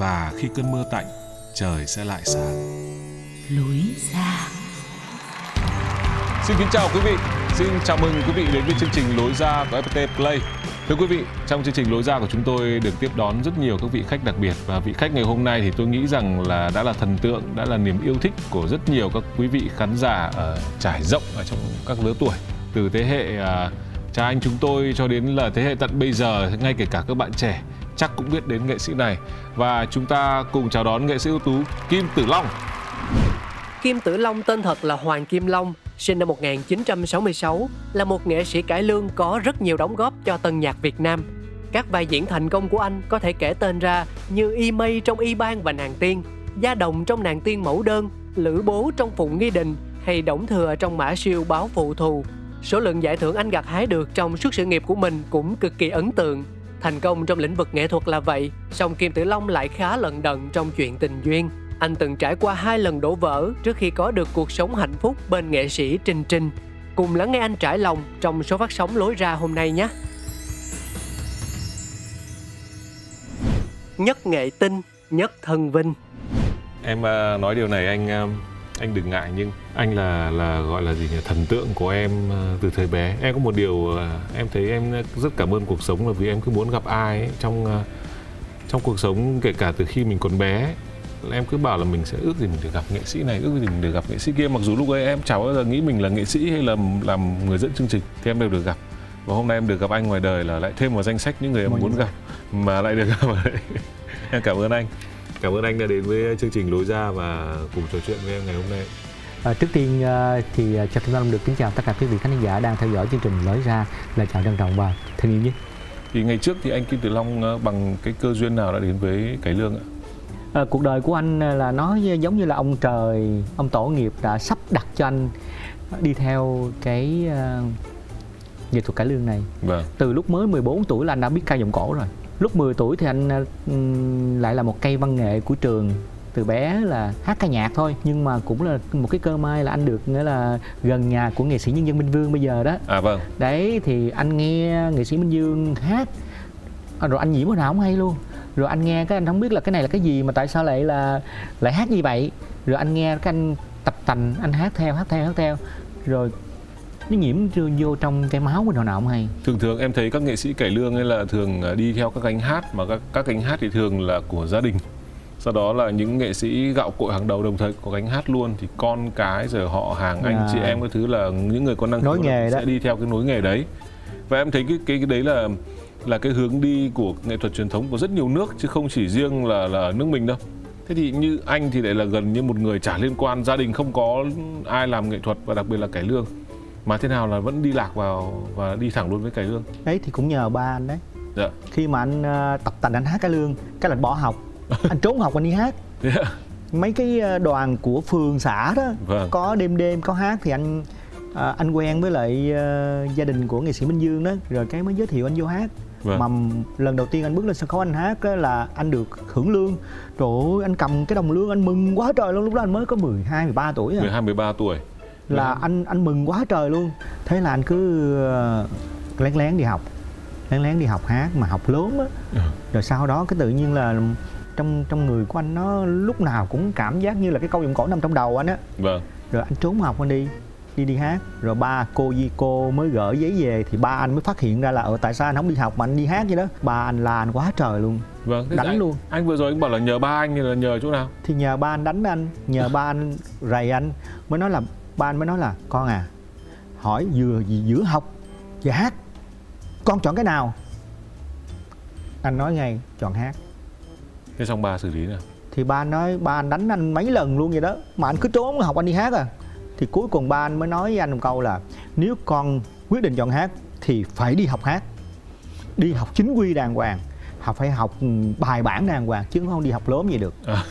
và khi cơn mưa tạnh, trời sẽ lại sáng. lối ra Xin kính chào quý vị. Xin chào mừng quý vị đến với chương trình Lối ra của FPT Play. Thưa quý vị, trong chương trình Lối ra của chúng tôi được tiếp đón rất nhiều các vị khách đặc biệt và vị khách ngày hôm nay thì tôi nghĩ rằng là đã là thần tượng, đã là niềm yêu thích của rất nhiều các quý vị khán giả ở trải rộng ở trong các lứa tuổi từ thế hệ à, cha anh chúng tôi cho đến là thế hệ tận bây giờ ngay kể cả các bạn trẻ chắc cũng biết đến nghệ sĩ này và chúng ta cùng chào đón nghệ sĩ ưu tú Kim Tử Long. Kim Tử Long tên thật là Hoàng Kim Long, sinh năm 1966, là một nghệ sĩ cải lương có rất nhiều đóng góp cho tân nhạc Việt Nam. Các vai diễn thành công của anh có thể kể tên ra như Y Mây trong Y Ban và Nàng Tiên, Gia Đồng trong Nàng Tiên Mẫu Đơn, Lữ Bố trong Phụng Nghi Đình hay Đổng Thừa trong Mã Siêu Báo Phụ Thù. Số lượng giải thưởng anh gặt hái được trong suốt sự nghiệp của mình cũng cực kỳ ấn tượng. Thành công trong lĩnh vực nghệ thuật là vậy, song Kim Tử Long lại khá lận đận trong chuyện tình duyên. Anh từng trải qua hai lần đổ vỡ trước khi có được cuộc sống hạnh phúc bên nghệ sĩ Trinh Trinh. Cùng lắng nghe anh trải lòng trong số phát sóng lối ra hôm nay nhé. Nhất nghệ tinh, nhất thân vinh. Em ờ, nói điều này anh ờ, anh đừng ngại nhưng anh là là gọi là gì nhỉ thần tượng của em à, từ thời bé. Em có một điều à, em thấy em rất cảm ơn cuộc sống là vì em cứ muốn gặp ai ấy, trong à, trong cuộc sống kể cả từ khi mình còn bé ấy, em cứ bảo là mình sẽ ước gì mình được gặp nghệ sĩ này, ước gì mình được gặp nghệ sĩ kia. Mặc dù lúc ấy em chả bao giờ nghĩ mình là nghệ sĩ hay là làm người dẫn chương trình thì em đều được gặp. Và hôm nay em được gặp anh ngoài đời là lại thêm vào danh sách những người em muốn gặp mà lại được gặp ở đây. em cảm ơn anh. Cảm ơn anh đã đến với chương trình Lối Ra và cùng trò chuyện với em ngày hôm nay. À, trước tiên à, thì à, cho Kim Long được kính chào tất cả quý vị khán giả đang theo dõi chương trình Lối ra là chào trân trọng và thân yêu nhất. Thì ngày trước thì anh Kim Tử Long ờ, bằng cái cơ duyên nào đã đến với cải lương ạ? À, cuộc đời của anh là nó giống như là ông trời, ông tổ nghiệp đã sắp đặt cho anh đi theo cái à, nghệ thuật cải lương này. Vâng. Từ lúc mới 14 tuổi là anh đã biết ca giọng cổ rồi. Lúc 10 tuổi thì anh ừm, lại là một cây văn nghệ của trường. Từ bé là hát ca nhạc thôi nhưng mà cũng là một cái cơ may là anh được nghĩa là gần nhà của nghệ sĩ nhân dân Minh Vương bây giờ đó. À vâng. đấy thì anh nghe nghệ sĩ Minh Dương hát. À, rồi anh nhiễm hồi nào không hay luôn. Rồi anh nghe cái anh không biết là cái này là cái gì mà tại sao lại là lại hát như vậy. Rồi anh nghe cái anh tập tành anh hát theo hát theo hát theo. Rồi nó nhiễm vô- trong cái máu của hồi nào không hay Thường thường em thấy các nghệ sĩ cải lương ấy là thường ờ, đi theo các gánh hát mà các các gánh hát thì thường là của gia đình. Sau đó là những nghệ sĩ gạo cội hàng đầu đồng thời có gánh hát luôn thì con cái rồi họ hàng anh À. chị em cái thứ là những người có năng khiếu là đó. sẽ đi theo cái nối nghề đấy. Và em thấy cái cái cái đấy là là cái hướng đi của nghệ thuật truyền thống của rất nhiều nước chứ không chỉ riêng là là ở nước mình đâu. Thế thì như anh thì lại là gần như một người chả liên quan gia đình không có ai làm nghệ thuật và đặc biệt là cải lương mà thế nào là vẫn đi lạc vào và đi thẳng luôn với cải lương. đấy thì cũng nhờ ba anh đấy Dạ. khi mà anh ờ, tập tành anh hát cái lương cái là anh bỏ học anh trốn học anh đi hát Thế ạ? mấy cái ờ, đoàn của phường xã đó Vâng. có đêm đêm có hát thì anh à, anh quen với lại ờ, gia đình của nghệ sĩ Minh Dương đó rồi cái mới giới thiệu anh vô hát Vâng. mà lần đầu tiên anh bước lên sân khấu anh hát á, là anh được hưởng lương trời ơi anh cầm cái đồng lương anh mừng quá trời luôn lúc đó anh mới có 12 13 tuổi à. 12 13 tuổi. Là anh anh mừng quá trời luôn. Thế là anh cứ ờ, lén lén đi học lén lén đi học hát mà học lớn á. Ừ. rồi sau đó cái tự nhiên là trong trong người của anh nó lúc nào cũng cảm giác như là cái câu giọng cổ nằm trong đầu anh á. Vâng. rồi anh trốn học anh đi đi đi hát. Rồi ba cô di cô mới gửi giấy về thì ba anh mới phát hiện ra là ở tại sao anh không đi học mà anh đi hát vậy đó. Ba anh la anh quá trời luôn. Vâng thế đánh anh, luôn. anh vừa rồi anh bảo là nhờ ba anh thì là nhờ chỗ nào? Thì nhờ ba anh đánh anh nhờ ba anh rầy anh. Mới nói là ba anh mới nói là con à hỏi vừa gì giữa học và hát con chọn cái nào? Anh nói ngay chọn hát. Thế xong ba xử lý nào thì ba anh nói ba anh đánh anh mấy lần luôn vậy đó mà anh cứ trốn học anh đi hát à. Thì cuối cùng ba anh mới nói với anh một câu là nếu con quyết định chọn hát thì phải đi học hát. Đi học chính quy đàng hoàng học phải học bài bản đàng hoàng chứ không đi học lớn gì được. À.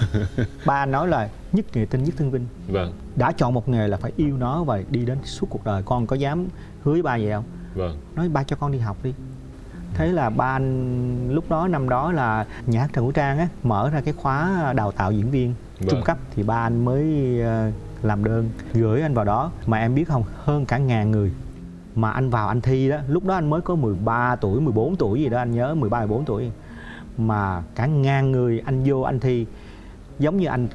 ba anh nói là nhất nghệ tinh nhất thương vinh vâng. Đã chọn một nghề là phải yêu nó và đi đến suốt cuộc đời. Con có dám hứa với ba vậy không? Vâng. Nói ba cho con đi học đi. Thế là ba anh lúc đó năm đó là nhà hát Trần Hữu Trang á mở ra cái khóa đào tạo diễn viên. Vâng. trung cấp thì ba anh mới ờ, làm đơn gửi anh vào đó. Mà em biết không hơn cả ngàn người. Mà anh vào anh thi đó lúc đó anh mới có 13 tuổi 14 tuổi gì đó anh nhớ 13 14 tuổi. Mà cả ngàn người anh vô anh thi giống như anh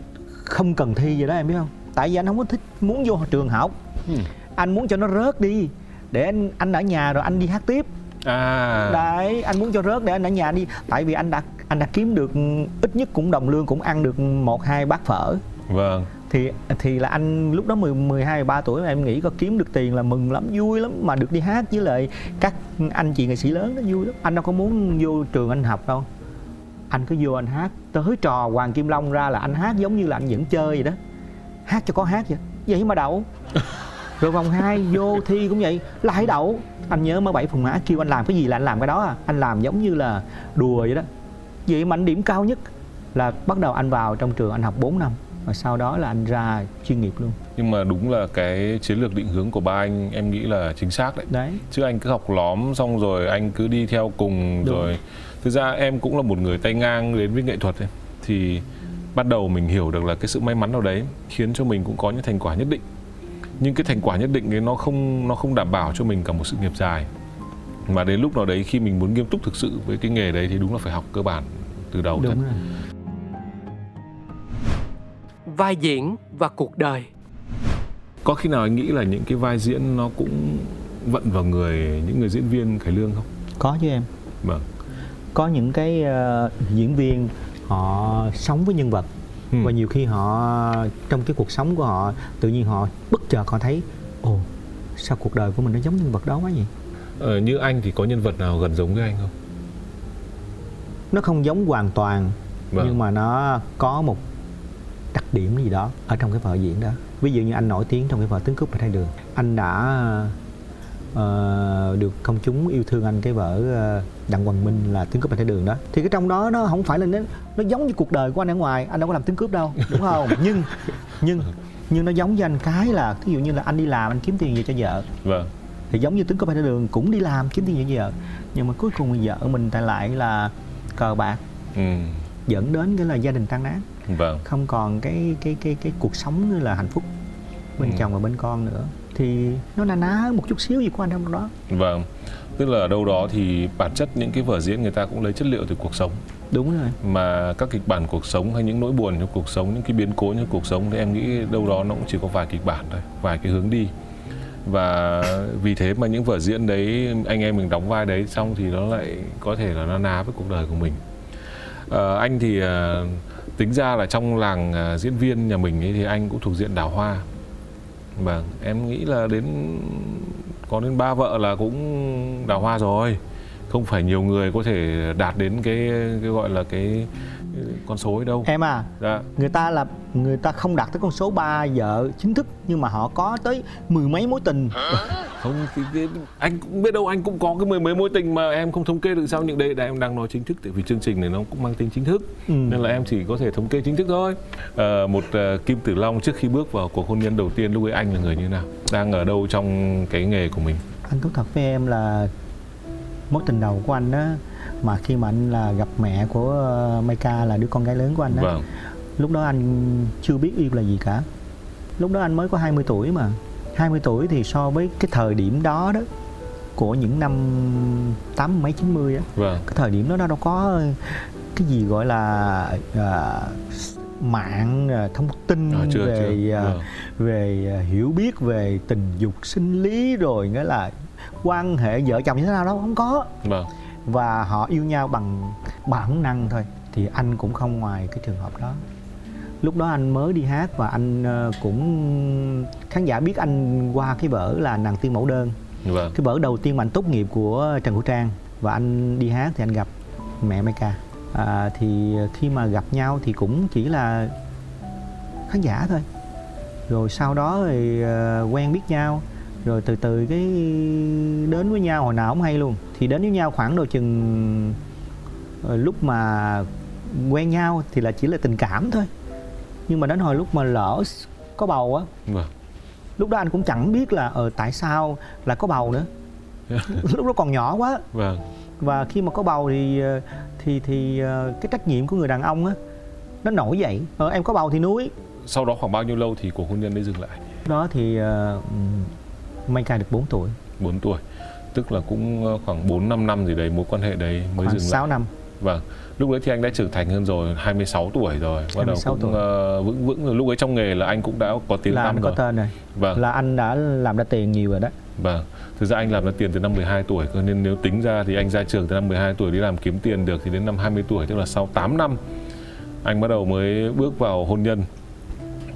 không cần thi vậy đó em biết không? Tại vì anh không có thích muốn vô trường học. Ừ. anh muốn cho nó rớt đi để anh anh ở nhà rồi anh đi hát tiếp. À. Đấy anh muốn cho rớt để anh ở nhà đi. Tại vì anh đã anh đã kiếm được ít nhất cũng đồng lương cũng ăn được một hai bát phở. Vâng. Thì thì là anh lúc đó 10 12 13 tuổi mà em nghĩ có kiếm được tiền là mừng lắm vui lắm. Mà được đi hát với lại các anh chị nghệ sĩ lớn nó vui lắm. Anh đâu có muốn vô trường anh học đâu anh cứ vô anh hát. Tới trò Hoàng Kim Long ra là anh hát giống như là anh vẫn chơi vậy đó. Hát cho có hát vậy. Vậy mà đậu. Rồi vòng 2 vô thi cũng vậy. Lại đậu. Anh nhớ mới bảy phần mã kêu anh làm cái gì là anh làm cái đó à? Anh làm giống như là đùa vậy đó. Vậy mà anh điểm cao nhất là bắt đầu anh vào trong trường anh học 4 năm. Và sau đó là anh ra chuyên nghiệp luôn. Nhưng mà đúng là cái chiến lược định hướng của ba anh em nghĩ là chính xác đấy. Đấy. Chứ anh cứ học lóm xong rồi anh cứ đi theo cùng Đúng. rồi thực ra em cũng là một người tay ngang đến với nghệ thuật ấy. thì bắt đầu mình hiểu được là cái sự may mắn nào đấy khiến cho mình cũng có những thành quả nhất định. Nhưng cái thành quả nhất định ấy nó không nó không đảm bảo cho mình cả một sự nghiệp dài. Mà đến lúc nào đấy khi mình muốn nghiêm túc thực sự với cái nghề đấy thì đúng là phải học cơ bản từ đầu thật. đúng rồi. Vai diễn và cuộc đời. Có khi nào anh nghĩ là những cái vai diễn nó cũng vận vào người những người diễn viên cải lương không? Có chứ em. Vâng có những cái ờ, diễn viên họ sống với nhân vật Ừ. và nhiều khi họ trong cái cuộc sống của họ tự nhiên họ bất chợt họ thấy ồ sao cuộc đời của mình nó giống nhân vật đó quá vậy ờ, như anh thì có nhân vật nào gần giống với anh không nó không giống hoàn toàn Vâng. nhưng mà nó có một đặc điểm gì đó ở trong cái vở diễn đó ví dụ như anh nổi tiếng trong cái vở tướng cướp bạch hai đường anh đã ờ, được công chúng yêu thương anh cái vở ờ, đặng hoàng minh là tướng cướp bạch hai đường đó. Thì cái trong đó nó không phải là nó, nó giống như cuộc đời của anh ở ngoài anh đâu có làm tướng cướp đâu đúng không? Nhưng nhưng nhưng nó giống với anh cái là ví dụ như là anh đi làm anh kiếm tiền về cho vợ. Vâng. Thì giống như tướng cướp hai đường cũng đi làm kiếm tiền về cho vợ. Nhưng mà cuối cùng vợ mình tại lại là cờ bạc. Ừ. dẫn đến cái là gia đình tan nát. Vâng. Không còn cái cái cái cái cuộc sống như là hạnh phúc bên Ừ. chồng và bên con nữa thì nó na ná hơn một chút xíu gì của anh trong đó. Vâng, tức là ở đâu đó thì bản chất những cái vở diễn người ta cũng lấy chất liệu từ cuộc sống. Đúng rồi. Mà các kịch bản cuộc sống hay những nỗi buồn trong cuộc sống, những cái biến cố trong cuộc sống thì em nghĩ đâu đó nó cũng chỉ có vài kịch bản thôi, vài cái hướng đi. Và vì thế mà những vở diễn đấy anh em mình đóng vai đấy xong thì nó lại có thể là nó ná với cuộc đời của mình. Ờ, anh thì ờ, tính ra là trong làng ờ, diễn viên nhà mình ấy thì anh cũng thuộc diện đào hoa vâng em nghĩ là đến có đến ba vợ là cũng đào hoa rồi. Không phải nhiều người có thể đạt đến cái cái gọi là cái, cái con số ấy đâu. Em à dạ. người ta là người ta không đạt tới con số 3 vợ chính thức nhưng mà họ có tới mười mấy mối tình. Không thì, thì, anh cũng biết đâu anh cũng có cái mười mấy mối tình mà em không thống kê được sao. Những đây là em đang nói chính thức tại vì chương trình này nó cũng mang tính chính thức. Ừ. nên là em chỉ có thể thống kê chính thức thôi. Ờ, một ờ, kim tử long trước khi bước vào cuộc hôn nhân đầu tiên lúc ấy anh là người như nào? Đang ở đâu trong cái nghề của mình? Anh thú thật với em là mối tình đầu của anh á mà khi mà anh là gặp mẹ của ờ, Maika là đứa con gái lớn của anh á vâng. lúc đó anh chưa biết yêu là gì cả. Lúc đó anh mới có 20 tuổi mà. 20 tuổi thì so với cái thời điểm đó đó của những năm tám mấy 90 á vâng. cái thời điểm đó nó đâu có cái gì gọi là à, mạng à, thông tin À, chưa, về chưa. Vâng. về hiểu biết về tình dục sinh lý rồi nghĩa là quan hệ vợ chồng như thế nào đâu không có. Vâng và họ yêu nhau bằng bản năng thôi. Thì anh cũng không ngoài cái trường hợp đó. Lúc đó anh mới đi hát và anh ờ, cũng khán giả biết anh qua cái vở là nàng tiên mẫu đơn. Vâng. Cái vở đầu tiên mà anh tốt nghiệp của trần hữu trang. Và anh đi hát thì anh gặp mẹ Mai ca. À, thì khi mà gặp nhau thì cũng chỉ là khán giả thôi. Rồi sau đó thì ờ, quen biết nhau rồi từ từ cái đến với nhau hồi nào không hay luôn. Thì đến với nhau khoảng độ chừng ờ, lúc mà quen nhau thì là chỉ là tình cảm thôi. Nhưng mà đến hồi lúc mà lỡ có bầu á vâng. lúc đó anh cũng chẳng biết là ờ tại sao là có bầu nữa. Lúc đó còn nhỏ quá. Vâng. Và khi mà có bầu thì ờ, thì thì ờ, cái trách nhiệm của người đàn ông á nó nổi dậy. Ờ, em có bầu thì nuôi sau đó khoảng bao nhiêu lâu thì cuộc hôn nhân đấy dừng lại? Đó thì uh, Mai ca được 4 tuổi 4 tuổi tức là cũng ờ, khoảng 4 5 năm gì đấy mối quan hệ đấy mới khoảng dừng 6 lại. năm Vâng. Lúc đấy thì anh đã trưởng thành hơn rồi, 26 tuổi rồi, bắt đầu 26 cũng tuổi. ờ, vững vững rồi. Lúc ấy trong nghề là anh cũng đã có tiếng là tăm anh có rồi. tên rồi Vâng. là anh đã làm ra tiền nhiều rồi đó Vâng. Thực ra anh làm ra tiền từ năm 12 tuổi nên nếu tính ra thì anh ra trường từ năm 12 tuổi đi làm kiếm tiền được thì đến năm 20 tuổi tức là sau 8 năm anh bắt đầu mới bước vào hôn nhân.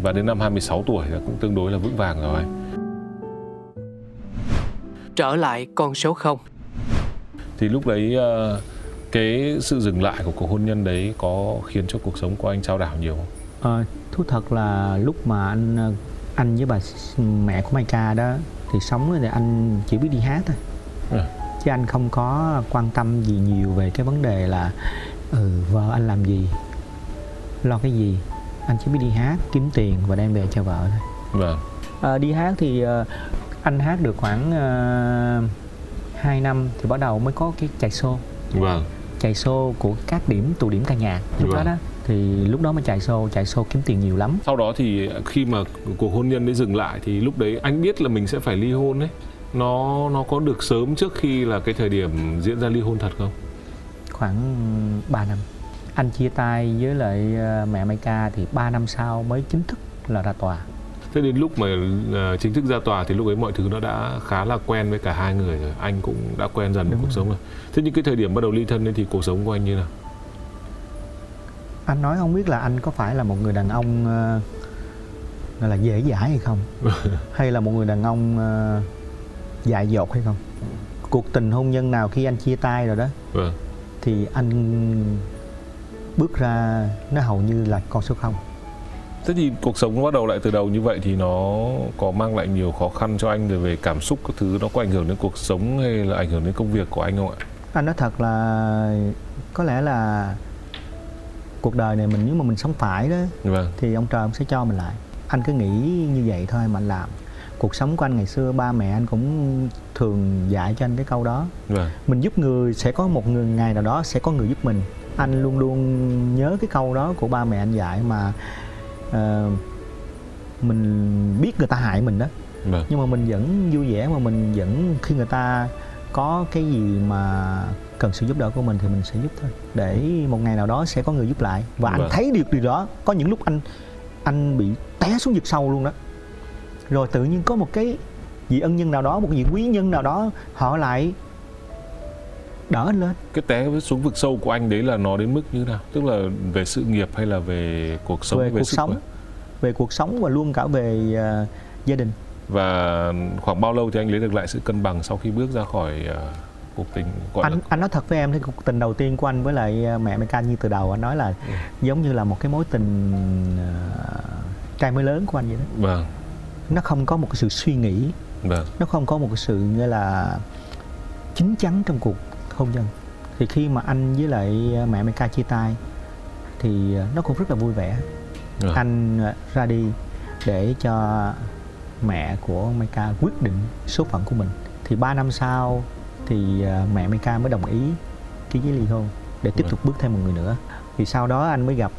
Và đến năm 26 tuổi là cũng tương đối là vững vàng rồi. Trở lại con số 0. Thì lúc đấy ờ, cái sự dừng lại của cuộc hôn nhân đấy có khiến cho cuộc sống của anh trao đảo nhiều không? Ờ, thú thật là lúc mà anh ờ, anh với bà mẹ của Mai ca đó thì sống thì anh chỉ biết đi hát thôi Ừ. chứ anh không có quan tâm gì nhiều về cái vấn đề là ừ vợ anh làm gì lo cái gì anh chỉ biết đi hát kiếm tiền và đem về cho vợ thôi Vâng. Ờ, đi hát thì anh hát được khoảng uh, 2 năm thì bắt đầu mới có cái chạy show Vâng. chạy show của các điểm tụ điểm ca nhạc lúc đó Vâng. đó thì lúc đó mới chạy show chạy show kiếm tiền nhiều lắm Sau đó thì khi mà cuộc hôn nhân đấy dừng lại thì lúc đấy anh biết là mình sẽ phải ly hôn ấy. Nó nó có được sớm trước khi là cái thời điểm diễn ra ly hôn thật không? khoảng 3 năm anh chia tay với lại ờ, mẹ Mai ca thì 3 năm sau mới chính thức là ra tòa Thế đến lúc mà ờ, chính thức ra tòa thì lúc ấy mọi thứ nó đã khá là quen với cả hai người rồi. Anh cũng đã quen dần với Đúng cuộc rồi. sống rồi. Thế những cái thời điểm bắt đầu ly thân ấy thì cuộc sống của anh như nào? anh nói không biết là anh có phải là một người đàn ông gọi là dễ dãi hay không hay là một người đàn ông ờ, dại dột hay không cuộc tình hôn nhân nào khi anh chia tay rồi đó Vâng. thì anh bước ra nó hầu như là con số không Thế thì cuộc sống nó bắt đầu lại từ đầu như vậy thì nó có mang lại nhiều khó khăn cho anh về cảm xúc các thứ nó có ảnh hưởng đến cuộc sống hay là ảnh hưởng đến công việc của anh không ạ? anh nói thật là có lẽ là cuộc đời này mình nếu mà mình sống phải đó Vâng. thì ông trời ông sẽ cho mình lại anh cứ nghĩ như vậy thôi mà anh làm cuộc sống của anh ngày xưa ba mẹ anh cũng thường dạy cho anh cái câu đó Vâng. mình giúp người sẽ có một người ngày nào đó sẽ có người giúp mình anh luôn luôn nhớ cái câu đó của ba mẹ anh dạy mà ờ, mình biết người ta hại mình đó Vâng. nhưng mà mình vẫn vui vẻ mà mình vẫn khi người ta có cái gì mà cần sự giúp đỡ của mình thì mình sẽ giúp thôi để một ngày nào đó sẽ có người giúp lại và anh Vâng. thấy được điều đó có những lúc anh anh bị té xuống vực sâu luôn đó rồi tự nhiên có một cái vị ân nhân nào đó một vị quý nhân nào đó họ lại đỡ lên Cái té xuống vực sâu của anh đấy là nó đến mức như nào? Tức là về sự nghiệp hay là về cuộc sống về cuộc sức sống khỏe? về cuộc sống và luôn cả về ờ, gia đình Và khoảng bao lâu thì anh lấy được lại sự cân bằng sau khi bước ra khỏi ờ, cuộc tình gọi anh là anh nói thật với em thì cuộc tình đầu tiên của anh với lại ờ, mẹ Mai Ca như từ đầu anh nói là Ừ. giống như là một cái mối tình ờ, trai mới lớn của anh vậy đó Vâng. nó không có một cái sự suy nghĩ Vâng. nó không có một cái sự như là chín chắn trong cuộc hôn nhân thì khi mà anh với lại ờ, mẹ Mai Ca chia tay thì ờ, nó cũng rất là vui vẻ. Vâng. anh ờ, ra đi để cho mẹ của Mai Ca quyết định số phận của mình. Thì 3 năm sau thì mẹ Mai Ca mới đồng ý ký giấy ly hôn để tiếp Vâng. tục bước thêm một người nữa. Thì sau đó anh mới gặp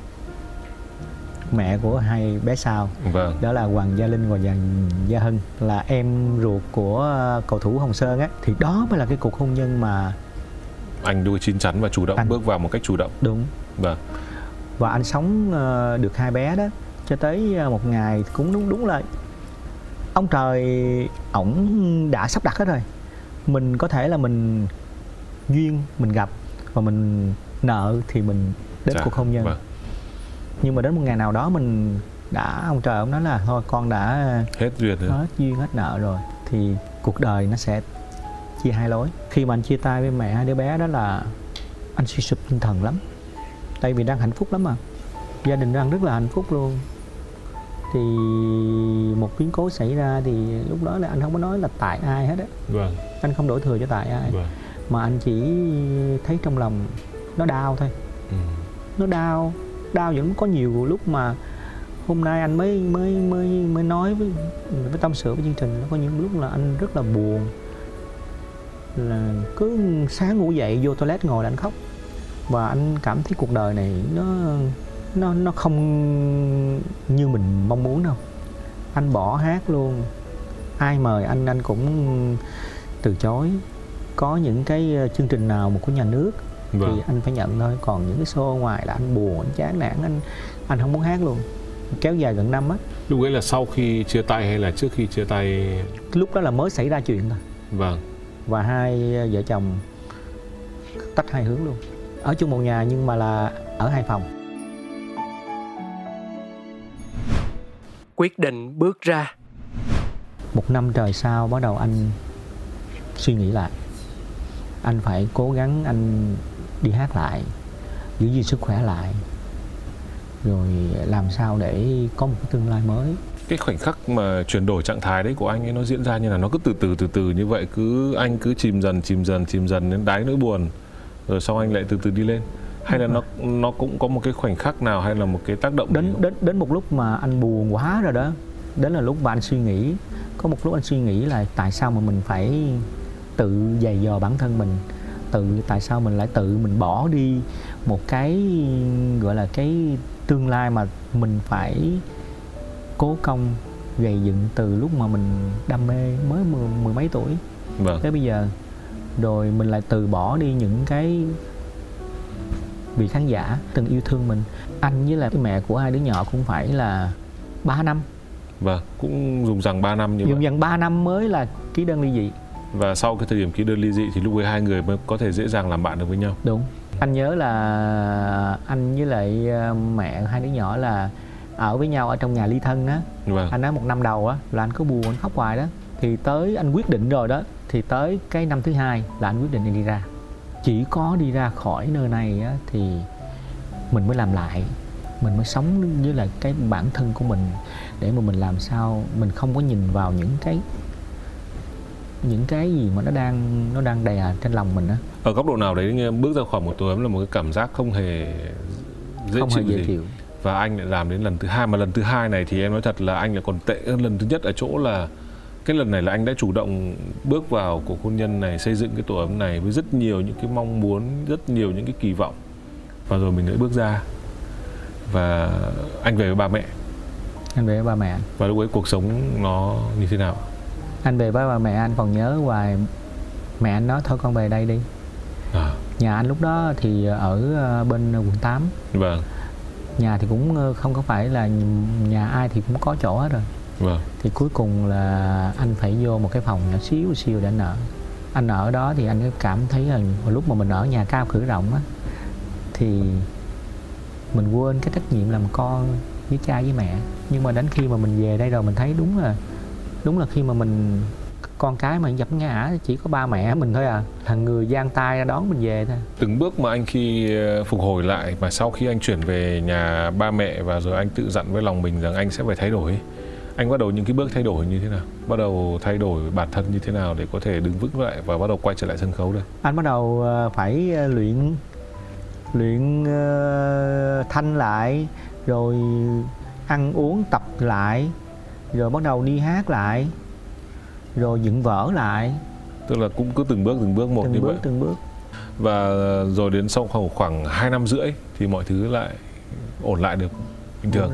mẹ của hai bé sau. Vâng. đó là Hoàng Gia Linh và Hoàng Gia Hân. Là em ruột của cầu thủ Hồng Sơn á. Thì đó mới là cái cuộc hôn nhân mà Anh đôi chín chắn và chủ động Anh- bước vào một cách chủ động. đúng Vâng. và anh sống ờ, được hai bé đó cho tới ờ, một ngày cũng đúng đúng là ông trời ổng đã sắp đặt hết rồi mình có thể là mình duyên mình gặp và mình nợ thì mình đến Dạ, cuộc hôn nhân vâng. nhưng mà đến một ngày nào đó mình đã ông trời ông nói là thôi con đã hết duyên rồi hết duyên hết nợ rồi thì cuộc đời nó sẽ chia hai lối. Khi mà anh chia tay với mẹ hai đứa bé đó là anh suy sụp tinh thần lắm. Tại vì đang hạnh phúc lắm mà. Gia đình đang rất là hạnh phúc luôn. Thì một biến cố xảy ra thì lúc đó là anh không có nói là tại ai hết á. Vâng. Anh không đổ thừa cho tại ai. Vâng. Mà anh chỉ thấy trong lòng nó đau thôi. Ừ. nó đau. Đau vẫn có nhiều lúc mà hôm nay anh mới mới mới mới nói với với tâm sự với chương trình. Nó có những lúc là anh rất là buồn là cứ sáng ngủ dậy vô toilet ngồi là anh khóc. Và anh cảm thấy cuộc đời này nó nó nó không như mình mong muốn đâu. Anh bỏ hát luôn. Ai mời anh anh cũng từ chối. Có những cái ờ, chương trình nào mà của nhà nước vâng. thì anh phải nhận thôi. Còn những cái show ngoài là anh buồn anh chán nản anh anh không muốn hát luôn. Kéo dài gần năm á. Lúc ấy là sau khi chia tay hay là trước khi chia tay? Lúc đó là mới xảy ra chuyện thôi. Vâng và hai vợ chồng tách hai hướng luôn. Ở chung một nhà nhưng mà là ở hai phòng. Quyết định bước ra. Một năm trời sau bắt đầu anh suy nghĩ lại. Anh phải cố gắng anh đi hát lại giữ gìn sức khỏe lại rồi làm sao để có một cái tương lai mới cái khoảnh khắc mà chuyển đổi trạng thái đấy của anh ấy nó diễn ra như là nó cứ từ từ từ từ như vậy cứ anh cứ chìm dần chìm dần chìm dần đến đáy nỗi buồn rồi sau anh lại từ từ đi lên. Hay là nó nó cũng có một cái khoảnh khắc nào hay là một cái tác động đến đến đến một lúc mà anh buồn quá rồi đó đến là lúc mà anh suy nghĩ có một lúc anh suy nghĩ là tại sao mà mình phải tự dày dò bản thân mình tự tại sao mình lại tự mình bỏ đi một cái gọi là cái tương lai mà mình phải cố công gầy dựng từ lúc mà mình đam mê mới mười, mười mấy tuổi. Vâng. Tới bây giờ. Rồi mình lại từ bỏ đi những cái vị khán giả từng yêu thương mình. Anh với lại cái mẹ của hai đứa nhỏ cũng phải là 3 năm. Vâng cũng dùng rằng 3 năm như dần vậy. dần 3 năm mới là ký đơn ly dị. Và sau cái thời điểm ký đơn ly dị thì lúc ấy hai người mới có thể dễ dàng làm bạn được với nhau. Đúng. Anh nhớ là anh với lại ờ, mẹ hai đứa nhỏ là ở với nhau ở trong nhà ly thân á. Vâng. Anh nói một năm đầu á là anh có buồn anh khóc hoài đó. Thì tới anh quyết định rồi đó thì tới cái năm thứ hai là anh quyết định anh đi ra. Chỉ có đi ra khỏi nơi này á thì mình mới làm lại. Mình mới sống với lại cái bản thân của mình để mà mình làm sao mình không có nhìn vào những cái những cái gì mà nó đang nó đang đè trên lòng mình á. Ở góc độ nào đấy bước ra khỏi một tổ ấm là một cái cảm giác không hề dễ không hề chịu dễ gì? chịu và anh lại làm đến lần thứ hai. Mà lần thứ hai này thì em nói thật là anh lại còn tệ hơn lần thứ nhất ở chỗ là cái lần này là anh đã chủ động bước vào cuộc hôn nhân này xây dựng cái tổ ấm này với rất nhiều những cái mong muốn rất nhiều những cái kỳ vọng. Và rồi mình lại bước ra. Và anh về với ba mẹ. Anh về với ba mẹ anh. Và lúc ấy cuộc sống nó như thế nào? Anh về với ba mẹ anh còn nhớ hoài mẹ anh nói thôi con về đây đi. À, nhà anh lúc đó thì ở ờ, bên quận 8 vâng nhà thì cũng ờ, không có phải là nhà ai thì cũng có chỗ hết rồi. Vâng. Thì cuối cùng là anh phải vô một cái phòng nhỏ xíu xíu để anh ở. Anh ở đó thì anh cảm thấy là lúc mà mình ở nhà cao cửa rộng á thì mình quên cái trách nhiệm làm con với cha với mẹ. Nhưng mà đến khi mà mình về đây rồi mình thấy đúng là đúng là khi mà mình con cái mà dập ngã chỉ có ba mẹ mình thôi à. Thằng người giang tay ra đón mình về thôi. Từng bước mà anh khi ờ, phục hồi lại mà sau khi anh chuyển về nhà ba mẹ và rồi anh tự dặn với lòng mình rằng anh sẽ phải thay đổi anh bắt đầu những cái bước thay đổi như thế nào? Bắt đầu thay đổi bản thân như thế nào để có thể đứng vững lại và bắt đầu quay trở lại sân khấu đây? Anh bắt đầu ờ, phải ờ, luyện luyện thanh lại rồi ăn uống tập lại rồi bắt đầu đi hát lại rồi dựng vở lại. Tức là cũng cứ từng bước từng bước một từng như bước vậy. từng bước. Và rồi đến sau khoảng khoảng 2 năm rưỡi thì mọi thứ lại ổn lại được bình thường.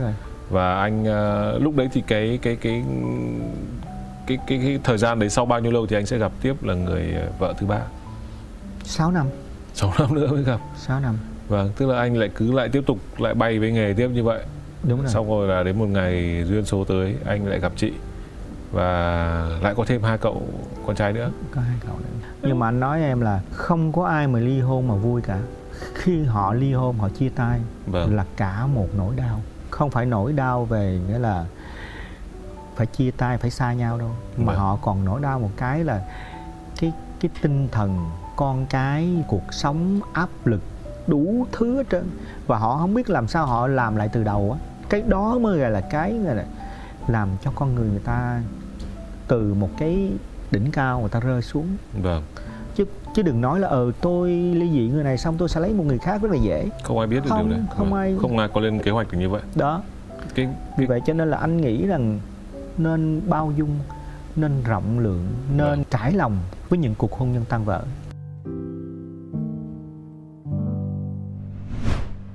Và anh ờ, lúc đấy thì cái cái cái cái cái, cái thời gian đấy sau bao nhiêu lâu thì anh sẽ gặp tiếp là người ờ, vợ thứ ba? 6 năm. 6 năm nữa mới gặp. 6 năm. Vâng tức là anh lại cứ lại tiếp tục lại bay với nghề tiếp như vậy. Đúng rồi. Xong rồi là đến một ngày duyên số tới anh lại gặp chị và lại có thêm hai cậu con trai nữa. Có hai cậu nữa. Nhưng mà anh nói em là không có ai mà ly hôn mà vui cả. Khi họ ly hôn họ chia tay vâng. là cả một nỗi đau. Không phải nỗi đau về nghĩa là phải chia tay phải xa nhau đâu. Mà Vâng. họ còn nỗi đau một cái là cái cái tinh thần con cái cuộc sống áp lực đủ thứ hết trơn. Và họ không biết làm sao họ làm lại từ đầu á. Cái đó mới gọi là cái gọi là làm cho con người người ta từ một cái đỉnh cao người ta rơi xuống. Vâng. Chứ chứ đừng nói là ờ tôi ly dị người này xong tôi sẽ lấy một người khác rất là dễ. Không ai biết được Không, điều này. không Vâng. ai- không ai có lên kế hoạch được như vậy. Đó. Cái vì vậy cho nên là anh nghĩ rằng nên bao dung nên rộng lượng nên Vâng. trải lòng với những cuộc hôn nhân tan vỡ.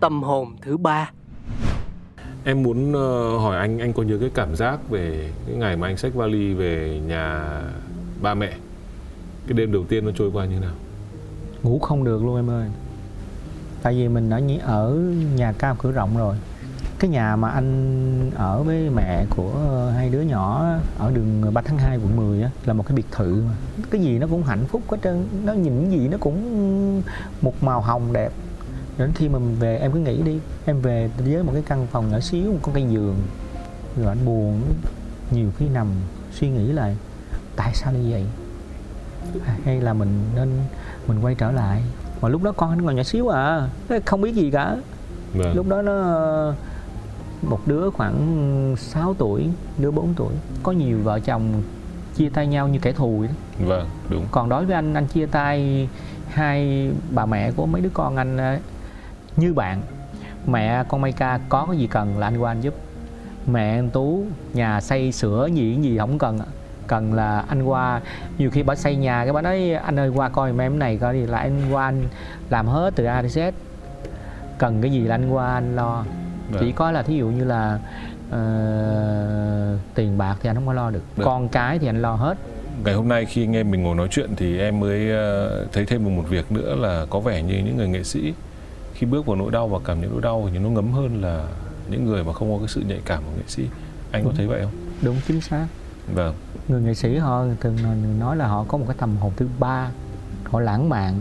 Tâm hồn thứ ba Em muốn ờ, hỏi anh anh có nhớ cái cảm giác về cái ngày mà anh xách vali về nhà ba mẹ? Cái đêm đầu tiên nó trôi qua như nào? Ngủ không được luôn em ơi. Tại vì mình đã nhĩ- ở nhà cao cửa rộng rồi. Cái nhà mà anh ở với mẹ của hai đứa nhỏ ở đường 3 tháng 2 quận 10 á, là một cái biệt thự mà. Cái gì nó cũng hạnh phúc hết trơn. Nó nhìn cái gì nó cũng một màu hồng đẹp đến khi mà mình về em cứ nghĩ đi. Em về với một cái căn phòng nhỏ xíu một con cây giường. Rồi anh buồn nhiều khi nằm suy nghĩ lại tại sao như vậy? Hay là mình nên mình quay trở lại? Mà lúc đó con anh còn nhỏ xíu à không biết gì cả. Vâng. Lúc đó nó một đứa khoảng 6 tuổi đứa 4 tuổi có nhiều vợ chồng chia tay nhau như kẻ thù vậy đó. vâng đúng. Còn đối với anh anh chia tay hai bà mẹ của mấy đứa con anh như bạn mẹ con Maika có cái gì cần là anh qua anh giúp. Mẹ anh Tú nhà xây sửa gì gì không cần cần là anh qua nhiều khi bà xây nhà cái bà nói anh ơi qua coi giùm em này coi đi là anh qua anh làm hết từ A đến Z. Cần cái gì là anh qua anh lo. Vâng. chỉ có là thí dụ như là ờ, tiền bạc thì anh không có lo được. Được. con cái thì anh lo hết. Ngày hôm nay khi anh em mình ngồi nói chuyện thì em mới ờ, thấy thêm một, một việc nữa là có vẻ như những người nghệ sĩ khi bước vào nỗi đau và cảm nhận nỗi đau thì nó ngấm hơn là những người mà không có cái sự nhạy cảm của nghệ sĩ. Anh có Đúng. thấy vậy không? Đúng chính xác. Vâng. Người nghệ sĩ họ thường nói là họ có một cái tâm hồn thứ ba họ lãng mạn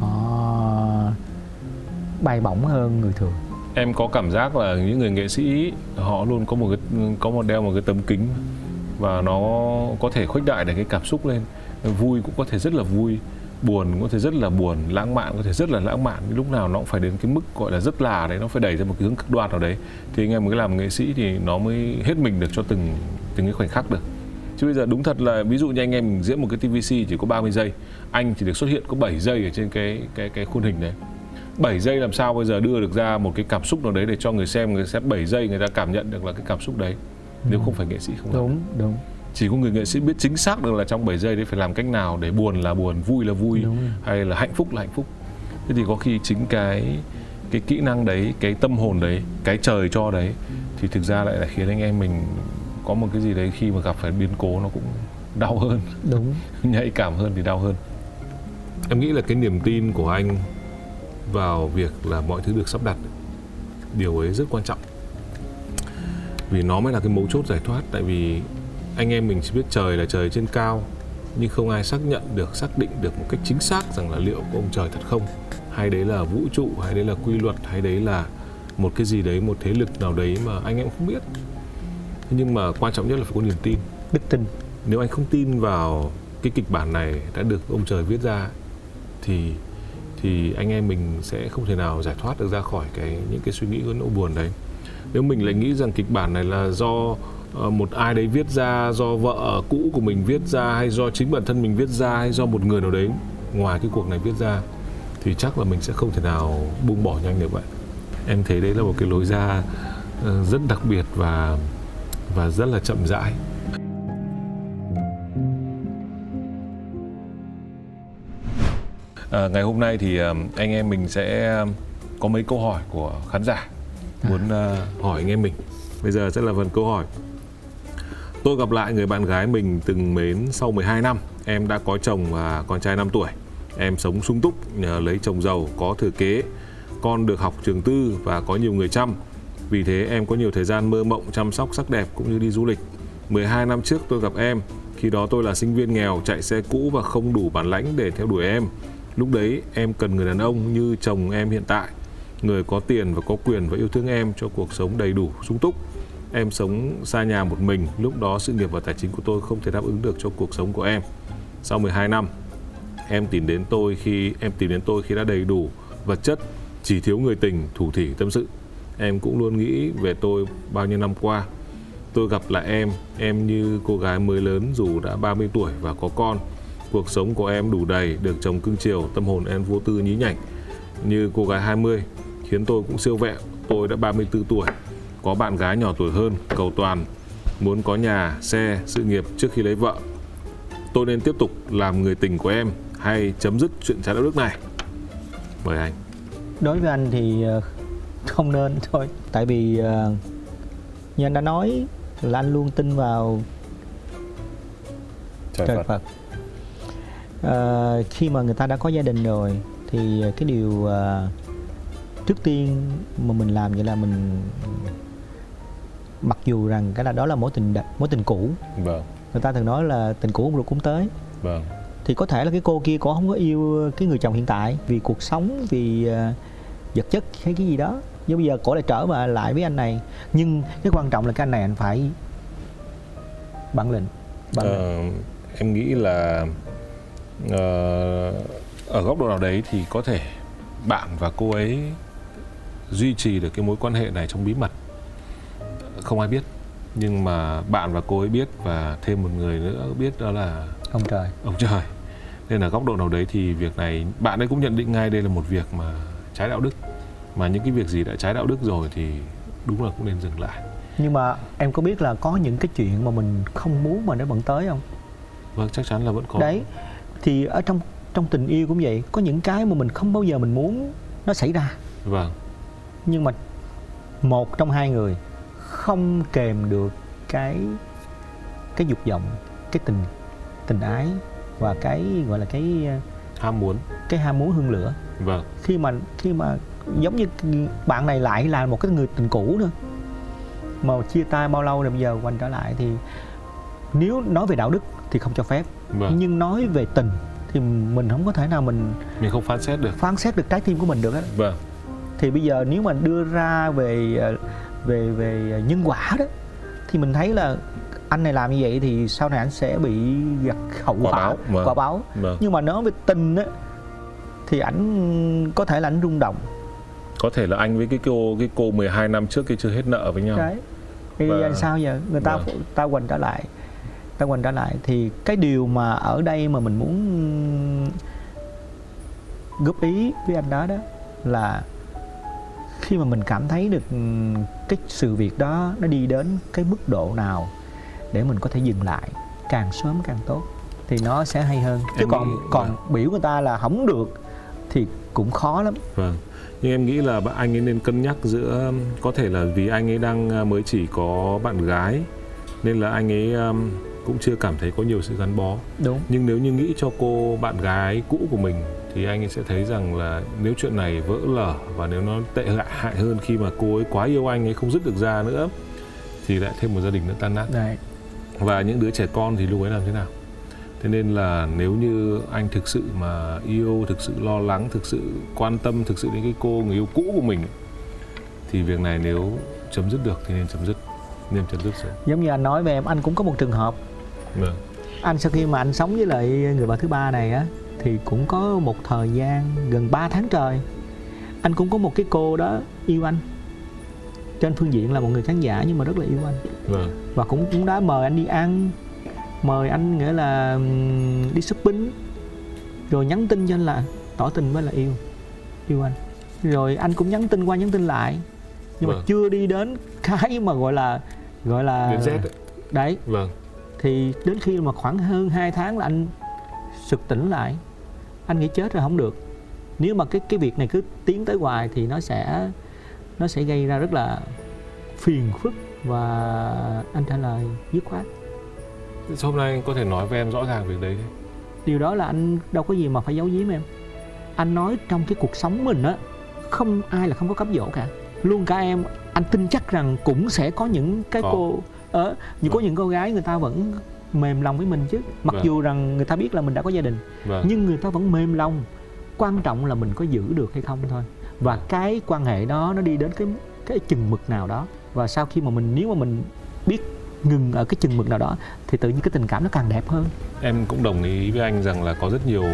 họ bay bổng hơn người thường. Em có cảm giác là những người nghệ sĩ họ luôn có một cái có một đeo một cái tấm kính và nó có thể khuếch đại được cái cảm xúc lên. Vui cũng có thể rất là vui buồn có thể rất là buồn lãng mạn có thể rất là lãng mạn. Lúc nào nó cũng phải đến cái mức gọi là rất là đấy nó phải đẩy ra một cái hướng cực đoan nào đấy. Thì anh em mới làm nghệ sĩ thì nó mới hết mình được cho từng từng cái khoảnh khắc được. Chứ bây giờ đúng thật là ví dụ như anh em mình diễn một cái TVC chỉ có 30 giây anh chỉ được xuất hiện có 7 giây ở trên cái cái cái khuôn hình đấy. 7 giây làm sao bây giờ đưa được ra một cái cảm xúc nào đấy để cho người xem người xem 7 giây người ta cảm nhận được là cái cảm xúc đấy nếu không phải nghệ sĩ không làm đúng đúng chỉ có người nghệ sĩ biết chính xác được là trong 7 giây đấy phải làm cách nào để buồn là buồn vui là vui hay là hạnh phúc là hạnh phúc. Thế thì có khi chính cái cái kỹ năng đấy cái tâm hồn đấy cái trời cho đấy thì thực ra lại là khiến anh em mình có một cái gì đấy khi mà gặp phải biến cố nó cũng đau hơn. Đúng. Nhạy cảm hơn thì đau hơn. Em nghĩ là cái niềm tin của anh vào việc là mọi thứ được sắp đặt điều ấy rất quan trọng. Vì nó mới là cái mấu chốt giải thoát tại vì anh em mình chỉ biết trời là trời trên cao nhưng không ai xác nhận được xác định được một cách chính xác rằng là liệu có ông trời thật không. Hay đấy là vũ trụ hay đấy là quy luật hay đấy là một cái gì đấy một thế lực nào đấy mà anh em không biết. Nhưng mà quan trọng nhất là phải có niềm tin. Đức tin. Nếu anh không tin vào cái kịch bản này đã được ông trời viết ra thì thì anh em mình sẽ không thể nào giải thoát được ra khỏi cái những cái suy nghĩ nỗi buồn đấy. Nếu mình lại nghĩ rằng kịch bản này là do một ai đấy viết ra do vợ cũ của mình viết ra hay do chính bản thân mình viết ra hay do một người nào đấy ngoài cái cuộc này viết ra thì chắc là mình sẽ không thể nào buông bỏ nhanh được vậy em thấy đấy là một cái lối ra ờ, rất đặc biệt và và rất là chậm rãi À, ngày hôm nay thì anh em mình sẽ có mấy câu hỏi của khán giả muốn à, hỏi anh em mình. Bây giờ sẽ là phần câu hỏi. Tôi gặp lại người bạn gái mình từng mến sau 12 năm. Em đã có chồng và con trai 5 tuổi. Em sống sung túc nhờ lấy chồng giàu có thừa kế. con được học trường tư và có nhiều người chăm. Vì thế em có nhiều thời gian mơ mộng chăm sóc sắc đẹp cũng như đi du lịch. 12 năm trước tôi gặp em, khi đó tôi là sinh viên nghèo chạy xe cũ và không đủ bản lãnh để theo đuổi em. Lúc đấy em cần người đàn ông như chồng em hiện tại, người có tiền và có quyền và yêu thương em cho cuộc sống đầy đủ, sung túc. Em sống xa nhà một mình, lúc đó sự nghiệp và tài chính của tôi không thể đáp ứng được cho cuộc sống của em. Sau 12 năm, em tìm đến tôi khi em tìm đến tôi khi đã đầy đủ vật chất, chỉ thiếu người tình, thủ thỉ tâm sự. Em cũng luôn nghĩ về tôi bao nhiêu năm qua. Tôi gặp lại em, em như cô gái mới lớn dù đã 30 tuổi và có con. Cuộc sống của em đủ đầy, được chồng cưng chiều, tâm hồn em vô tư nhí nhảnh. Như cô gái 20, khiến tôi cũng siêu vẹo. Tôi đã 34 tuổi, có bạn gái nhỏ tuổi hơn, cầu toàn, muốn có nhà, xe, sự nghiệp trước khi lấy vợ. Tôi nên tiếp tục làm người tình của em hay chấm dứt chuyện trái đạo đức này? Mời anh. đối với anh thì ờ, không nên thôi tại vì ờ, như anh đã nói là anh luôn tin vào trời Phật, Ờ, khi mà người ta đã có gia đình rồi thì cái điều ờ, trước tiên mà mình làm vậy là mình mặc dù rằng cái là đó là mối tình đ- mối tình cũ. Vâng, người ta thường nói là tình cũ rồi cũng tới. Vâng, thì có thể là cái cô kia cổ không có yêu cái người chồng hiện tại vì cuộc sống vì ờ, vật chất hay cái gì đó. Nhưng bây giờ cổ lại trở mà lại với anh này. Nhưng cái quan trọng là cái anh này anh phải bản lĩnh bản lĩnh. Ờ, em nghĩ là ờ, ở góc độ nào đấy thì có thể bạn và cô ấy duy trì được cái mối quan hệ này trong bí mật không ai biết. Nhưng mà bạn và cô ấy biết và thêm một người nữa biết đó là ông trời. Ông trời. Nên là góc độ nào đấy thì việc này bạn ấy cũng nhận định ngay đây là một việc mà trái đạo đức. Mà những cái việc gì đã trái đạo đức rồi thì đúng là cũng nên dừng lại. Nhưng mà em có biết là có những cái chuyện mà mình không muốn mà nó vẫn tới không? Vâng chắc chắn là vẫn có. Đấy. Thì ở trong trong tình yêu cũng vậy có những cái mà mình không bao giờ mình muốn nó xảy ra. Vâng. Nhưng mà một trong hai người không kèm được cái cái dục vọng cái tình tình ái và cái gọi là cái ham muốn. cái ham muốn hương lửa. Vâng. Khi mà khi mà giống như bạn này lại là một cái người tình cũ nữa mà chia tay bao lâu rồi bây giờ quay trở lại thì nếu nói về đạo đức thì không cho phép. Vâng. Nhưng nói về tình thì mình không có thể nào mình mình không phán xét được. phán xét được trái tim của mình được á vâng. Thì bây giờ nếu mà đưa ra về ờ, về về nhân quả đó thì mình thấy là anh này làm như vậy thì sau này anh sẽ bị gặp hậu Quả báo, vâng. quả báo. vâng. Nhưng mà nói về tình á thì ảnh có thể là ảnh rung động. Có thể là anh với cái cô cái cô 12 năm trước kia chưa hết nợ với nhau. Đấy. Thì Và- anh sao giờ? Người ta Vâng. ta quành trở lại ta quành trở lại. Thì cái điều mà ở đây mà mình muốn góp ý với anh đó đó là khi mà mình cảm thấy được cái sự việc đó nó đi đến cái mức độ nào để mình có thể dừng lại càng sớm càng tốt thì nó sẽ hay hơn. Chứ Em còn nghĩ- còn biểu người ta là không được thì cũng khó lắm. Vâng. Nhưng em nghĩ là anh ấy nên cân nhắc giữa có thể là vì anh ấy đang mới chỉ có bạn gái nên là anh ấy cũng chưa cảm thấy có nhiều sự gắn bó. Đúng. Nhưng nếu như nghĩ cho cô bạn gái cũ của mình thì anh ấy sẽ thấy rằng là nếu chuyện này vỡ lở và nếu nó tệ hại hơn khi mà cô ấy quá yêu anh ấy không dứt được ra nữa thì lại thêm một gia đình nữa tan nát. Đấy. Và những đứa trẻ con thì lúc ấy làm thế nào? Thế nên là nếu như anh thực sự mà yêu thực sự lo lắng thực sự quan tâm thực sự đến cái cô người yêu cũ của mình thì việc này nếu chấm dứt được thì nên chấm dứt nên chấm dứt sớm giống như anh nói về em anh cũng có một trường hợp. Vâng. Anh sau khi mà anh sống với lại người vợ thứ ba này á thì cũng có một thời gian gần 3 tháng trời. Anh cũng có một cái cô đó yêu anh. Trên phương diện là một người khán giả nhưng mà rất là yêu anh. Vâng. Và cũng cũng đã mời anh đi ăn mời anh nghĩa là đi shopping rồi nhắn tin cho anh là tỏ tình với là yêu yêu anh. Rồi anh cũng nhắn tin qua nhắn tin lại nhưng mà Vâng. chưa đi đến cái mà gọi là gọi là đến Z ấy. đấy. Vâng. Thì đến khi mà khoảng hơn 2 tháng là anh sực tỉnh lại. Anh nghĩ chết rồi không được. Nếu mà cái cái việc này cứ tiến tới hoài thì nó sẽ nó sẽ gây ra rất là phiền phức và anh trả lời dứt khoát. Thế hôm nay anh có thể nói với em rõ ràng việc đấy? Điều đó là anh đâu có gì mà phải giấu giếm em. Anh nói trong cái cuộc sống mình á không ai là không có cám dỗ cả. Luôn cả em anh tin chắc rằng cũng sẽ có những cái Có. cô ở những có Vâng. những cô gái người ta vẫn mềm lòng với mình chứ. Mặc Vâng. dù rằng người ta biết là mình đã có gia đình vâng. nhưng người ta vẫn mềm lòng. Quan trọng là mình có giữ được hay không thôi. Và cái quan hệ đó nó đi đến cái cái chừng mực nào đó. Và sau khi mà mình nếu mà mình biết ngừng ở cái chừng mực nào đó thì tự nhiên cái tình cảm nó càng đẹp hơn. Em cũng đồng ý với anh rằng là có rất nhiều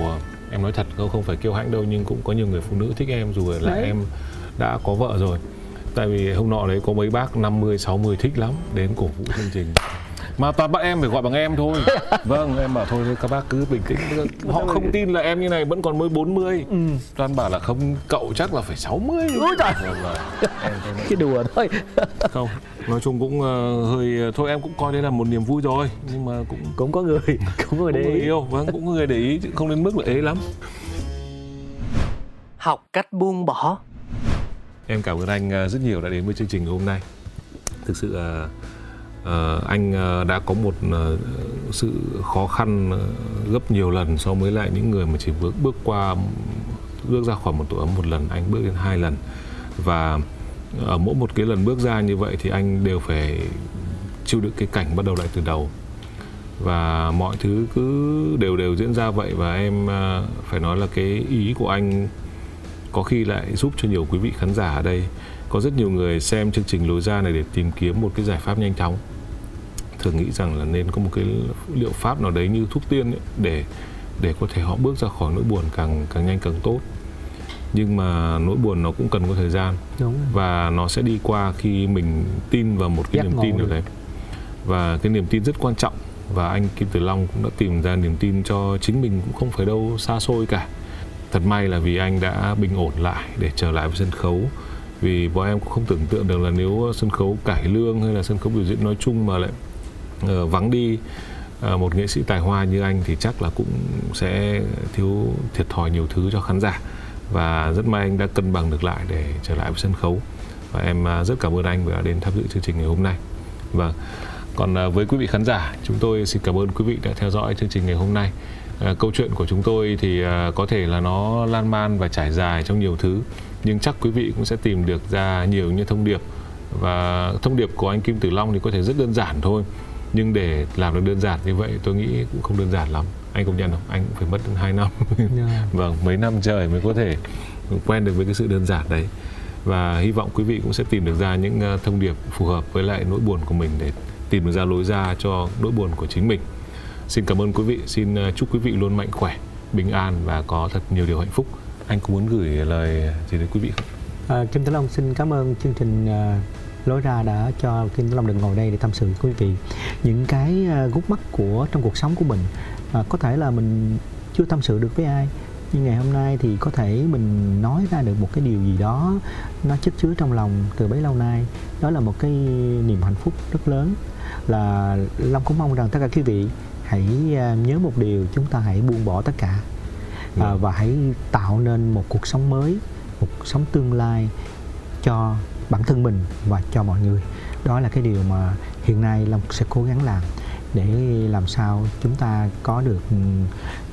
em nói thật không phải kiêu hãnh đâu nhưng cũng có nhiều người phụ nữ thích em dù là Đấy. em đã có vợ rồi. Tại vì hôm nọ đấy có mấy bác 50 60 thích lắm đến cổ vũ chương trình mà toàn bạn em phải gọi bằng em thôi. Vâng em bảo thôi các bác cứ bình tĩnh. Họ không tin là em như này vẫn còn mới 40 ừ. toàn bảo là không cậu chắc là phải 60 Ôi trời! Vâng, vâng. cái đùa thôi. Không nói chung cũng ờ, hơi thôi em cũng coi đây là một niềm vui rồi nhưng mà cũng cũng có người cũng có người để ý. yêu vâng cũng có người để ý chứ không đến mức là ế lắm. Học cách buông bỏ. Em cảm ơn anh ờ, rất nhiều đã đến với chương trình hôm nay. Thực sự ờ, Ờ, anh ờ, đã có một ờ, sự khó khăn gấp nhiều lần so với lại những người mà chỉ bước bước qua, bước ra khỏi một tổ ấm một lần, anh bước đến hai lần. Và ở mỗi một cái lần bước ra như vậy thì anh đều phải chịu đựng cái cảnh bắt đầu lại từ đầu. Và mọi thứ cứ đều đều diễn ra vậy và em phải nói là cái ý của anh có khi lại giúp cho nhiều quý vị khán giả ở đây. Có rất nhiều người xem chương trình lối ra này để tìm kiếm một cái giải pháp nhanh chóng thường nghĩ rằng là nên có một cái liệu pháp nào đấy như thuốc tiên ấy, để để có thể họ bước ra khỏi nỗi buồn càng càng nhanh càng tốt. Nhưng mà nỗi buồn nó cũng cần có thời gian. Đúng và nó sẽ đi qua khi mình tin vào một cái Giác niềm tin nào đấy. Và cái niềm tin rất quan trọng. Và anh Kim Tử Long cũng đã tìm ra niềm tin cho chính mình cũng không phải đâu xa xôi cả. Thật may là vì anh đã bình ổn lại để trở lại với sân khấu. Vì bọn em cũng không tưởng tượng được là nếu sân khấu cải lương hay là sân khấu biểu diễn nói chung mà lại Ờ, vắng đi ờ, một nghệ sĩ tài hoa như anh thì chắc là cũng sẽ thiếu thiệt thòi nhiều thứ cho khán giả. Và rất may anh đã cân bằng được lại để trở lại với sân khấu. Và em ờ, rất cảm ơn anh vì đã đến tham dự chương trình ngày hôm nay. Và còn với quý vị khán giả, chúng tôi xin cảm ơn quý vị đã theo dõi chương trình ngày hôm nay. Câu chuyện của chúng tôi thì có thể là nó lan man và trải dài trong nhiều thứ, nhưng chắc quý vị cũng sẽ tìm được ra nhiều những thông điệp. Và thông điệp của anh Kim Tử Long thì có thể rất đơn giản thôi nhưng để làm được đơn giản như vậy tôi nghĩ cũng không đơn giản lắm. Anh công nhận không? Anh cũng phải mất đến 2 năm. Yeah. vâng mấy năm trời mới có thể quen được với cái sự đơn giản đấy. Và hy vọng quý vị cũng sẽ tìm được ra những ờ, thông điệp phù hợp với lại nỗi buồn của mình để tìm được ra lối ra cho nỗi buồn của chính mình. Xin cảm ơn quý vị. Xin ờ, chúc quý vị luôn mạnh khỏe bình an và có thật nhiều điều hạnh phúc. Anh có muốn gửi lời gì đến quý vị không? À, Kim Tử Long xin cảm ơn chương trình à, lối ra đã cho Kim Tử Long được ngồi đây để tâm sự với quý vị. Những cái à, gút mắt của trong cuộc sống của mình à, có thể là mình chưa tâm sự được với ai nhưng ngày hôm nay thì có thể mình nói ra được một cái điều gì đó nó chất chứa trong lòng từ bấy lâu nay. Đó là một cái niềm hạnh phúc rất lớn. Là Long cũng mong rằng tất cả quý vị hãy à, nhớ một điều chúng ta hãy buông bỏ tất cả. À, và hãy tạo nên một cuộc sống mới một cuộc sống tương lai cho bản thân mình và cho mọi người. Đó là cái điều mà hiện nay Long sẽ cố gắng làm để làm sao chúng ta có được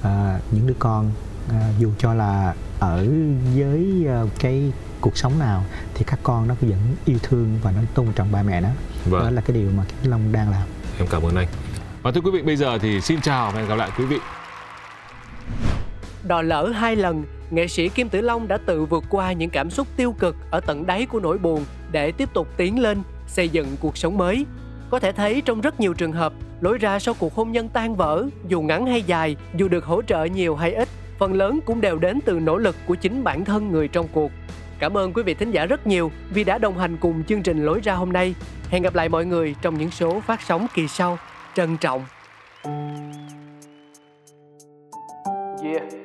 à, những đứa con à, dù cho là ở với à, cái cuộc sống nào thì các con nó vẫn yêu thương và nó tôn trọng ba mẹ đó đó vâng là cái điều mà Long đang làm. Em cảm ơn anh. Và thưa quý vị bây giờ thì xin chào và hẹn gặp lại quý vị Đò lỡ hai lần, nghệ sĩ Kim Tử Long đã tự vượt qua những cảm xúc tiêu cực ở tận đáy của nỗi buồn để tiếp tục tiến lên, xây dựng cuộc sống mới. Có thể thấy trong rất nhiều trường hợp, lối ra sau cuộc hôn nhân tan vỡ, dù ngắn hay dài, dù được hỗ trợ nhiều hay ít, phần lớn cũng đều đến từ nỗ lực của chính bản thân người trong cuộc. Cảm ơn quý vị thính giả rất nhiều vì đã đồng hành cùng chương trình Lối ra hôm nay. Hẹn gặp lại mọi người trong những số phát sóng kỳ sau. Trân trọng. Yeah,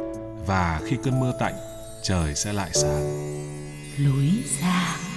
và khi cơn mưa tạnh, trời sẽ lại sáng. lối ra